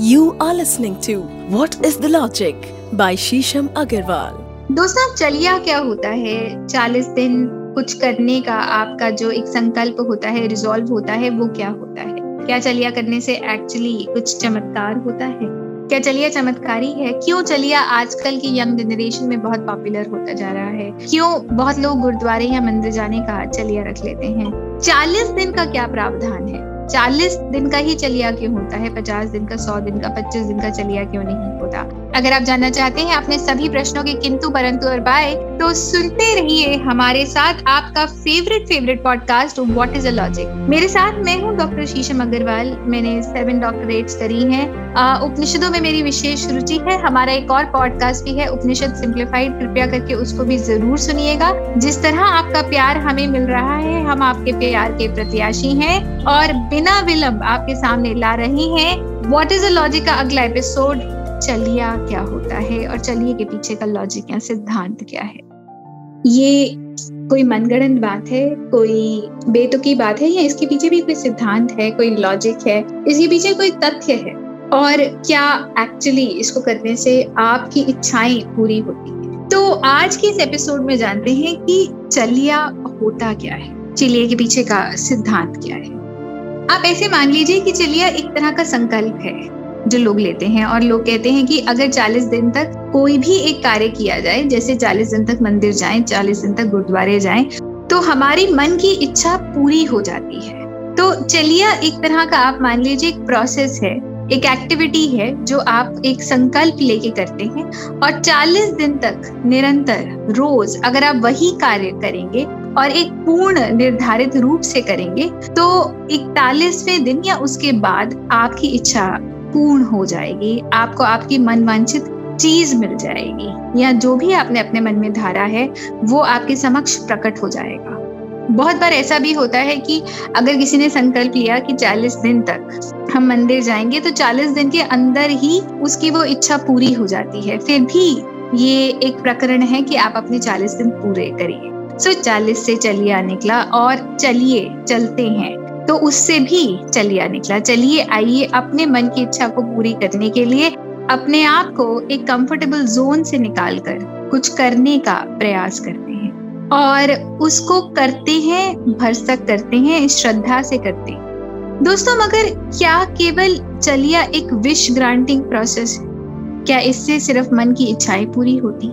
You are listening to What is the Logic by Shisham Agarwal. दोस्तों चलिया क्या होता है? चालीस दिन कुछ करने का आपका जो एक संकल्प होता है रिजॉल्व होता है, वो क्या होता है? क्या चलिया करने से एक्चुअली कुछ चमत्कार होता है? क्या चलिया चमत्कारी है? क्यों चलिया आजकल की यंग जनरेशन में बहुत पॉपुलर होता जा रहा है? क्यों बहुत लोग गुरुद्वारे या मंदिर जाने का चलिया रख लेते हैं? चालीस दिन का क्या प्रावधान है? चालीस दिन का ही चलिया क्यों होता है? पचास दिन का, सौ दिन का, पच्चीस दिन का चलिया क्यों नहीं होता? अगर आप जानना चाहते हैं अपने सभी प्रश्नों के किंतु परंतु और बाय तो सुनते रहिए हमारे साथ आपका favourite favourite podcast what is a logic मेरे साथ मैं हूँ डॉक्टर शीशम अग्रवाल। मैंने सेवन डॉक्टरेट्स करी हैं। उपनिषदों में मेरी विशेष रुचि है। हमारा एक और पॉडकास्ट भी है, उपनिषद सिंप्लीफाइड कृपया करके उसको भी ज़रूर सुनिएगा। जिस तरह आपका प्यार हमें मिल रहा है, हम आपके प्यार के प्रत्याशी हैं और बिना विलंब आपके सामने ला रहे हैं। व्हाट इज़ अ लॉजिक का अगला एपिसोड चलिया क्या होता है और चलिए के पीछे का लॉजिक या सिद्धांत क्या है? ये कोई मनगढ़ंत बात है? कोई बेतुकी बात है? या इसके पीछे भी कोई सिद्धांत है? कोई लॉजिक है? इसके पीछे कोई तथ्य है? और क्या एक्चुअली इसको करने से आपकी इच्छाएँ पूरी होती है? तो आज के इस एपिसोड में जानते हैं कि चलिया होता क्या है? चलिए के पीछे का सिद्धांत क्या है? आप ऐसे मान लीजिए कि चलिया एक तरह का संकल्प है। जो लोग लेते हैं और लोग कहते हैं कि अगर 40 दिन तक कोई भी एक कार्य किया जाए, जैसे 40 दिन तक मंदिर जाएँ 40 दिन तक गुरुद्वारे जाएँ तो हमारी मन की इच्छा पूरी हो जाती है। तो चलिए एक तरह का आप मान लीजिए एक प्रोसेस है, एक एक्टिविटी है जो आप एक संकल्प लेके करते हैं और 40 दिन तक निरंतर रोज अगर आप वही कार्य करेंगे और एक पूर्ण निर्धारित रूप से करेंगे तो इकतालीसवें दिन या उसके बाद आपकी इच्छा पूर्ण हो जाएगी आपको आपकी मन वांछित चीज़ मिल जाएगी या जो भी आपने अपने मन में धारा है वो आपके समक्ष प्रकट हो जाएगा। बहुत बार ऐसा भी होता है कि अगर किसी ने संकल्प लिया कि 40 दिन तक हम मंदिर जाएँगे तो 40 दिन के अंदर ही उसकी वो इच्छा पूरी हो जाती है। फिर भी ये एक प्रकरण है कि आप अपने 40 दिन पूरे करिए। सो so, 40 से चलिए निकला और चलिए चलते हैं। तो उससे भी चलिया निकला। चलिए, आइए अपने मन की इच्छा को पूरी करने के लिए अपने आप को एक कंफर्टेबल जोन से निकाल कर कुछ करने का प्रयास करते हैं। और उसको करते हैं, भरसक करते हैं, श्रद्धा से करते हैं। दोस्तों, मगर क्या केवल चलिया एक विश ग्रांटिंग प्रोसेस है? क्या इससे सिर्फ़ मन की इच्छाएँ पूरी होती?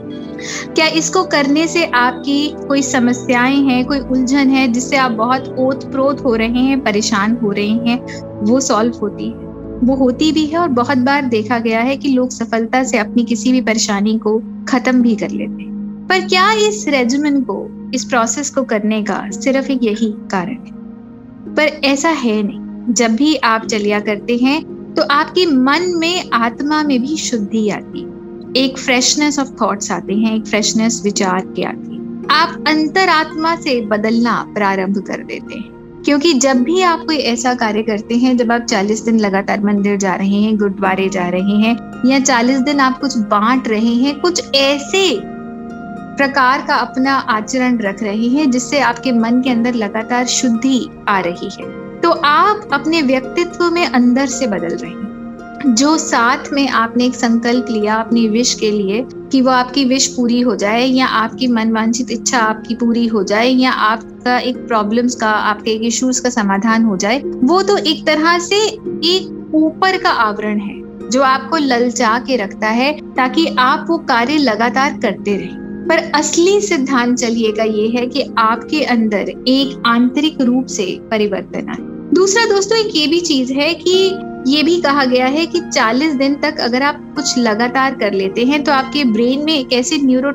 क्या इसको करने से आपकी कोई समस्याएँ हैं, कोई उलझन है, जिससे आप बहुत ओत प्रोत हो रहे हैं, परेशान हो रहे हैं, वो सॉल्व होती है। वो होती भी है और बहुत बार देखा गया है कि लोग सफलता से अपनी किसी भी परेशानी को खत्म भी कर लेते हैं। पर क्या इस रेजिमेंट को, इस प्रोसेस को करने का सिर्फ़ एक यही कारण है? पर ऐसा है नहीं। जब भी आप चलिया करते हैं तो आपके मन में, आत्मा में भी शुद्धि आती एक फ्रेशनेस ऑफ़ थॉट्स आते हैं, एक फ्रेशनेस विचार के आती है। आप अंतरात्मा से बदलना प्रारंभ कर देते हैं। क्योंकि जब भी आप कोई ऐसा कार्य करते हैं, जब आप 40 दिन लगातार मंदिर जा रहे हैं, गुरुद्वारे जा रहे हैं, या 40 दिन आप कुछ बांट रहे हैं, कुछ ऐसे प्रकार का अपना आचरण रख रहे हैं, जिससे आपके मन के अंदर लगातार शुद्धि आ रही है। तो आप अपने व्यक्तित्व में अंदर से बदल रहे हैं। जो साथ में आपने एक संकल्प लिया अपनी विश के लिए कि वो आपकी विश पूरी हो जाए या आपकी मनवांछित इच्छा आपकी पूरी हो जाए या आपका एक प्रॉब्लम्स का, आपके एक इश्यूज़ का समाधान हो जाए, वो तो एक तरह से एक ऊपर का आवरण है, जो आपको ललचा के रखता है ताकि आप वो कार्य लगातार करते रहें। पर असली सिद्धांत चलिएगा ये है कि आपके अंदर एक आंतरिक रूप से परिवर्तन आए। दूसरा दोस्तों, एक ये भी चीज़ है कि ये भी कहा गया है कि 40 दिन तक अगर आप कुछ लगातार कर लेते हैं तो आपके ब्रेन में एक ऐसे न्यूरो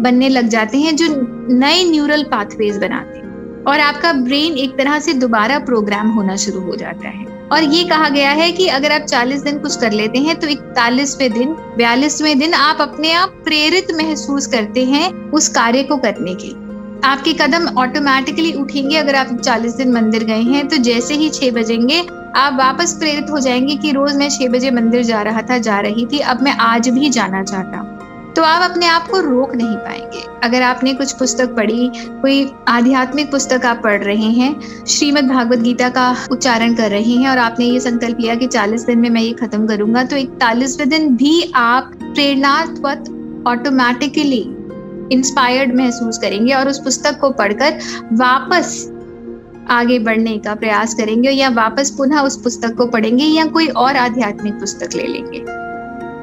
बनने लग जाते हैं जो नए न्यूरल पाथवेज बनाते हैं। और आपका ब्रेन एक तरह से दोबारा प्रोग्राम होना शुरू हो जाता है। और ये कहा गया है कि अगर आप 40 दिन कुछ कर लेते हैं तो इकतालीसवें दिन, बयालीसवें दिन आप अपने आप प्रेरित महसूस करते हैं उस कार्य को करने के लिए। आपके कदम ऑटोमेटिकली उठेंगे अगर आप 40 दिन मंदिर गए हैं तो जैसे ही छह बजेंगे, आप वापस प्रेरित हो जाएँगे कि रोज मैं छह बजे मंदिर जा रहा था, जा रही थी, अब मैं आज भी जाना चाहता हूँ। तो आप अपने आप को रोक नहीं पाएँगे। अगर आपने कुछ पुस्तक पढ़ी, कोई आध्यात्मिक पुस्तक आप पढ़ रहे हैं, श्रीमद् भागवत गीता का उच्चारण कर रहे हैं और आपने ये संकल्प लिया कि 40 दिन में मैं ये खत्म करूँगा तो इकतालीसवें दिन भी आप प्रेरणात्मक ऑटोमेटिकली इंस्पायर्ड महसूस करेंगे और उस पुस्तक को पढ़कर वापस आगे बढ़ने का प्रयास करेंगे या वापस पुनः उस पुस्तक को पढ़ेंगे या कोई और आध्यात्मिक पुस्तक ले लेंगे।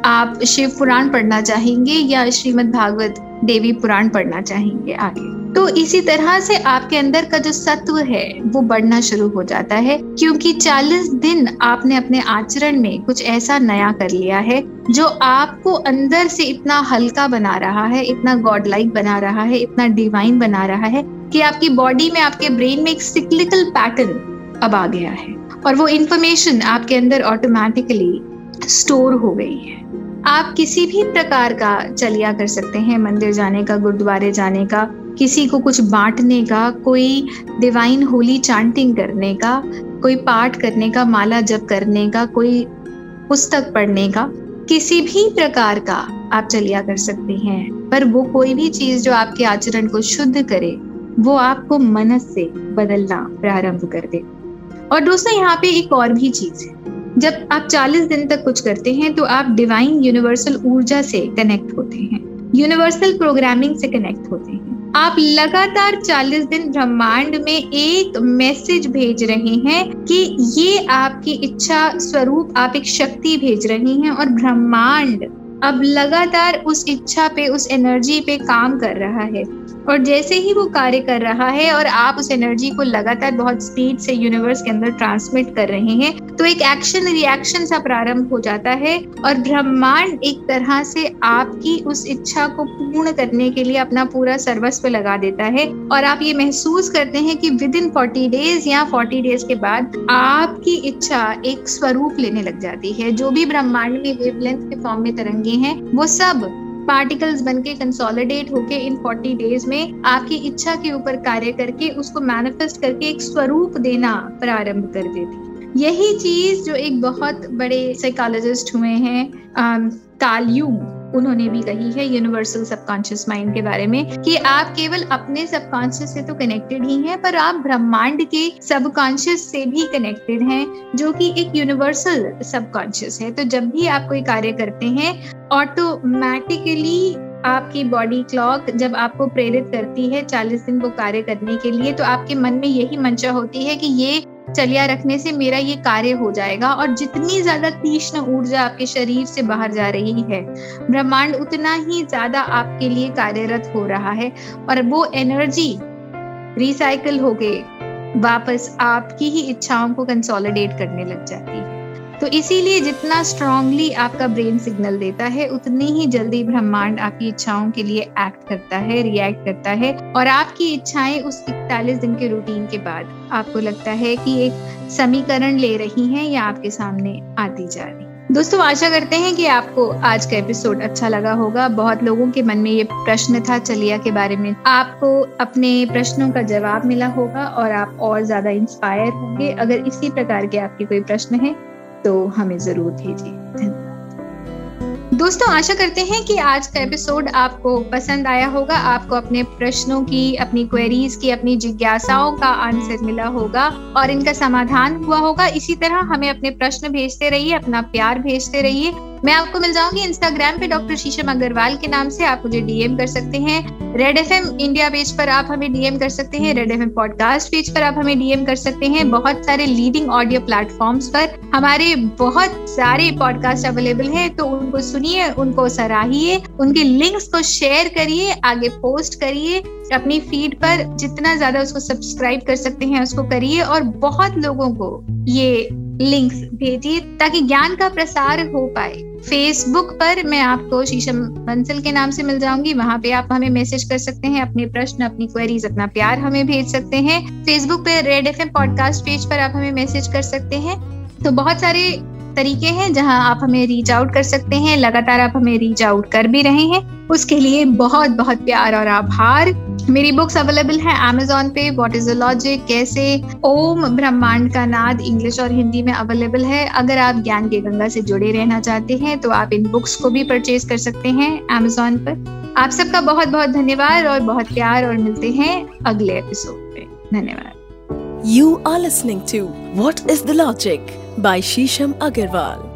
आप शिव पुराण पढ़ना चाहेंगे या श्रीमद् भागवत देवी पुराण पढ़ना चाहेंगे आगे? तो इसी तरह से आपके अंदर का जो सत्व है, वो बढ़ना शुरू हो जाता है। क्योंकि 40 दिन आपने अपने आचरण में कुछ ऐसा नया कर लिया है, जो आपको अंदर से इतना हल्का बना रहा है, इतना गॉड लाइक बना रहा है, इतना डिवाइन बना रहा है, कि आपकी बॉडी में, आपके ब्रेन में एक सिक्लिकल पैटर्न अब आ गया है। और वो इंफॉर्मेशन आपके अंदर ऑटोमेटिकली स्टोर हो गई है। आप किसी भी प्रकार का चलिया कर सकते हैं, मंदिर जाने का, गुरुद्वारे जाने का किसी को कुछ बांटने का, कोई डिवाइन होली चांटिंग करने का, कोई पाठ करने का, माला जप करने का, कोई पुस्तक पढ़ने का, किसी भी प्रकार का आप चलिया कर सकते हैं। पर वो कोई भी चीज़ जो आपके आचरण को शुद्ध करे, वो आपको मनस से बदलना प्रारंभ कर दे। और दोस्तों, यहाँ पे एक और भी चीज़ है। जब आप 40 दिन तक कुछ करते हैं तो आप डिवाइन यूनिवर्सल ऊर्जा से कनेक्ट होते हैं। यूनिवर्सल प्रोग्रामिंग से कनेक्ट होते हैं। आप लगातार 40 दिन ब्रह्मांड में एक मैसेज भेज रहे हैं कि ये आपकी इच्छा स्वरूप, आप एक शक्ति भेज रहे हैं और ब्रह्मांड अब लगातार उस इच्छा पे, उस एनर्जी पे काम कर रहा है। और जैसे ही वो कार्य कर रहा है और आप उस एनर्जी को लगातार बहुत स्पीड से यूनिवर्स के अंदर ट्रांसमिट कर रहे हैं तो एक एक्शन रिएक्शन सा प्रारंभ हो जाता है और ब्रह्मांड एक तरह से आपकी उस इच्छा को पूर्ण करने के लिए अपना पूरा सर्वस्व लगा देता है। और आप ये महसूस करते हैं कि विद इन फोर्टी डेज़ या फोर्टी डेज़ के बाद आपकी इच्छा एक स्वरूप लेने लग जाती है। जो भी ब्रह्मांड में वेवलेंथ के फॉर्म में तरंगे हैं, वो सब पार्टिकल्स बन के कंसोलिडेट होके इन 40 डेज़ में आपकी इच्छा के ऊपर कार्य करके उसको मैनिफेस्ट करके एक स्वरूप देना प्रारंभ कर देती। यही चीज़ जो एक बहुत बड़े साइकोलॉजिस्ट हुए हैं कालयूम उन्होंने भी कही है यूनिवर्सल सबकॉन्शियस माइंड के बारे में कि आप केवल अपने सबकॉन्शियस से तो कनेक्टेड ही हैं, पर आप ब्रह्मांड के सबकॉन्शियस से भी कनेक्टेड हैं, जो कि एक यूनिवर्सल सबकॉन्शियस है। तो जब भी आप कोई कार्य करते हैं ऑटोमेटिकली आपकी बॉडी क्लॉक जब आपको प्रेरित करती है चालीस दिन वो कार्य करने के लिए तो आपके मन में यही मंशा होती है कि ये चलिया रखने से मेरा ये कार्य हो जाएगा और जितनी ज़्यादा तीक्ष्ण ऊर्जा आपके शरीर से बाहर जा रही है, ब्रह्मांड उतना ही ज़्यादा आपके लिए कार्यरत हो रहा है और वो एनर्जी रिसाइकल हो गए, वापस आपकी ही इच्छाओं को कंसोलिडेट करने लग जाती है। तो इसीलिए जितना स्ट्रांगली आपका ब्रेन सिग्नल देता है, उतनी ही जल्दी ब्रह्मांड आपकी इच्छाओं के लिए एक्ट करता है रिएक्ट करता है और आपकी इच्छाएँ उस इकतालीस दिन के रूटीन के बाद आपको लगता है कि एक समीकरण ले रही हैं या आपके सामने आती जा रही दोस्तों, आशा करते हैं कि आपको आज का एपिसोड अच्छा लगा होगा। बहुत लोगों के मन में ये प्रश्न था चलिया के बारे में। आपको अपने प्रश्नों का जवाब मिला होगा और आप और ज़्यादा इंस्पायर होंगे। अगर इसी प्रकार के आपके कोई प्रश्न है तो हमें ज़रूर भेजिए दोस्तों, आशा करते हैं कि आज का एपिसोड आपको पसंद आया होगा। आपको अपने प्रश्नों की, अपनी क्वेरीज की, अपनी जिज्ञासाओं का आंसर मिला होगा और इनका समाधान हुआ होगा। इसी तरह हमें अपने प्रश्न भेजते रहिए, अपना प्यार भेजते रहिए। मैं आपको मिल जाऊँगी इंस्टाग्राम पे डॉक्टर शीशम अग्रवाल के नाम से, आप मुझे डीएम कर सकते हैं। रेड एफएम इंडिया पेज पर आप हमें डीएम कर सकते हैं। रेड एफएम पॉडकास्ट पेज पर आप हमें डीएम कर सकते हैं। बहुत सारे लीडिंग ऑडियो प्लेटफॉर्म्स पर हमारे बहुत सारे पॉडकास्ट अवेलेबल है तो उनको सुनिए, उनको सराहिए, उनके लिंक्स को शेयर करिए, आगे पोस्ट करिए, अपनी फ़ीड पर जितना ज़्यादा उसको सब्सक्राइब कर सकते हैं, उसको करिए और बहुत लोगों को ये लिंक्स भेजिए ताकि ज्ञान का प्रसार हो पाए। फेसबुक पर मैं आपको शीशम बंसल के नाम से मिल जाऊँगी। वहाँ पे आप हमें मैसेज कर सकते हैं, अपने प्रश्न, अपनी क्वेरीज अपना प्यार हमें भेज सकते हैं। फेसबुक पे रेड एफएम पॉडकास्ट पेज पर आप हमें मैसेज कर सकते हैं। तो बहुत सारे तरीके हैं जहाँ आप हमें रीच आउट कर सकते हैं। लगातार आप हमें रीच आउट कर भी रहे हैं। उसके लिए बहुत बहुत प्यार और आभार। मेरी बुक्स अवेलेबल है अमेजोन पे व्हाट इज़ द लॉजिक कैसे? ओम ब्रह्मांड का नाद इंग्लिश और हिंदी में अवेलेबल है। अगर आप ज्ञान के गंगा से जुड़े रहना चाहते हैं तो आप इन बुक्स को भी परचेज कर सकते हैं अमेजोन पर। आप सबका बहुत बहुत धन्यवाद और बहुत प्यार और मिलते हैं अगले एपिसोड में धन्यवाद। You are listening to what is the logic by Shisham Agarwal.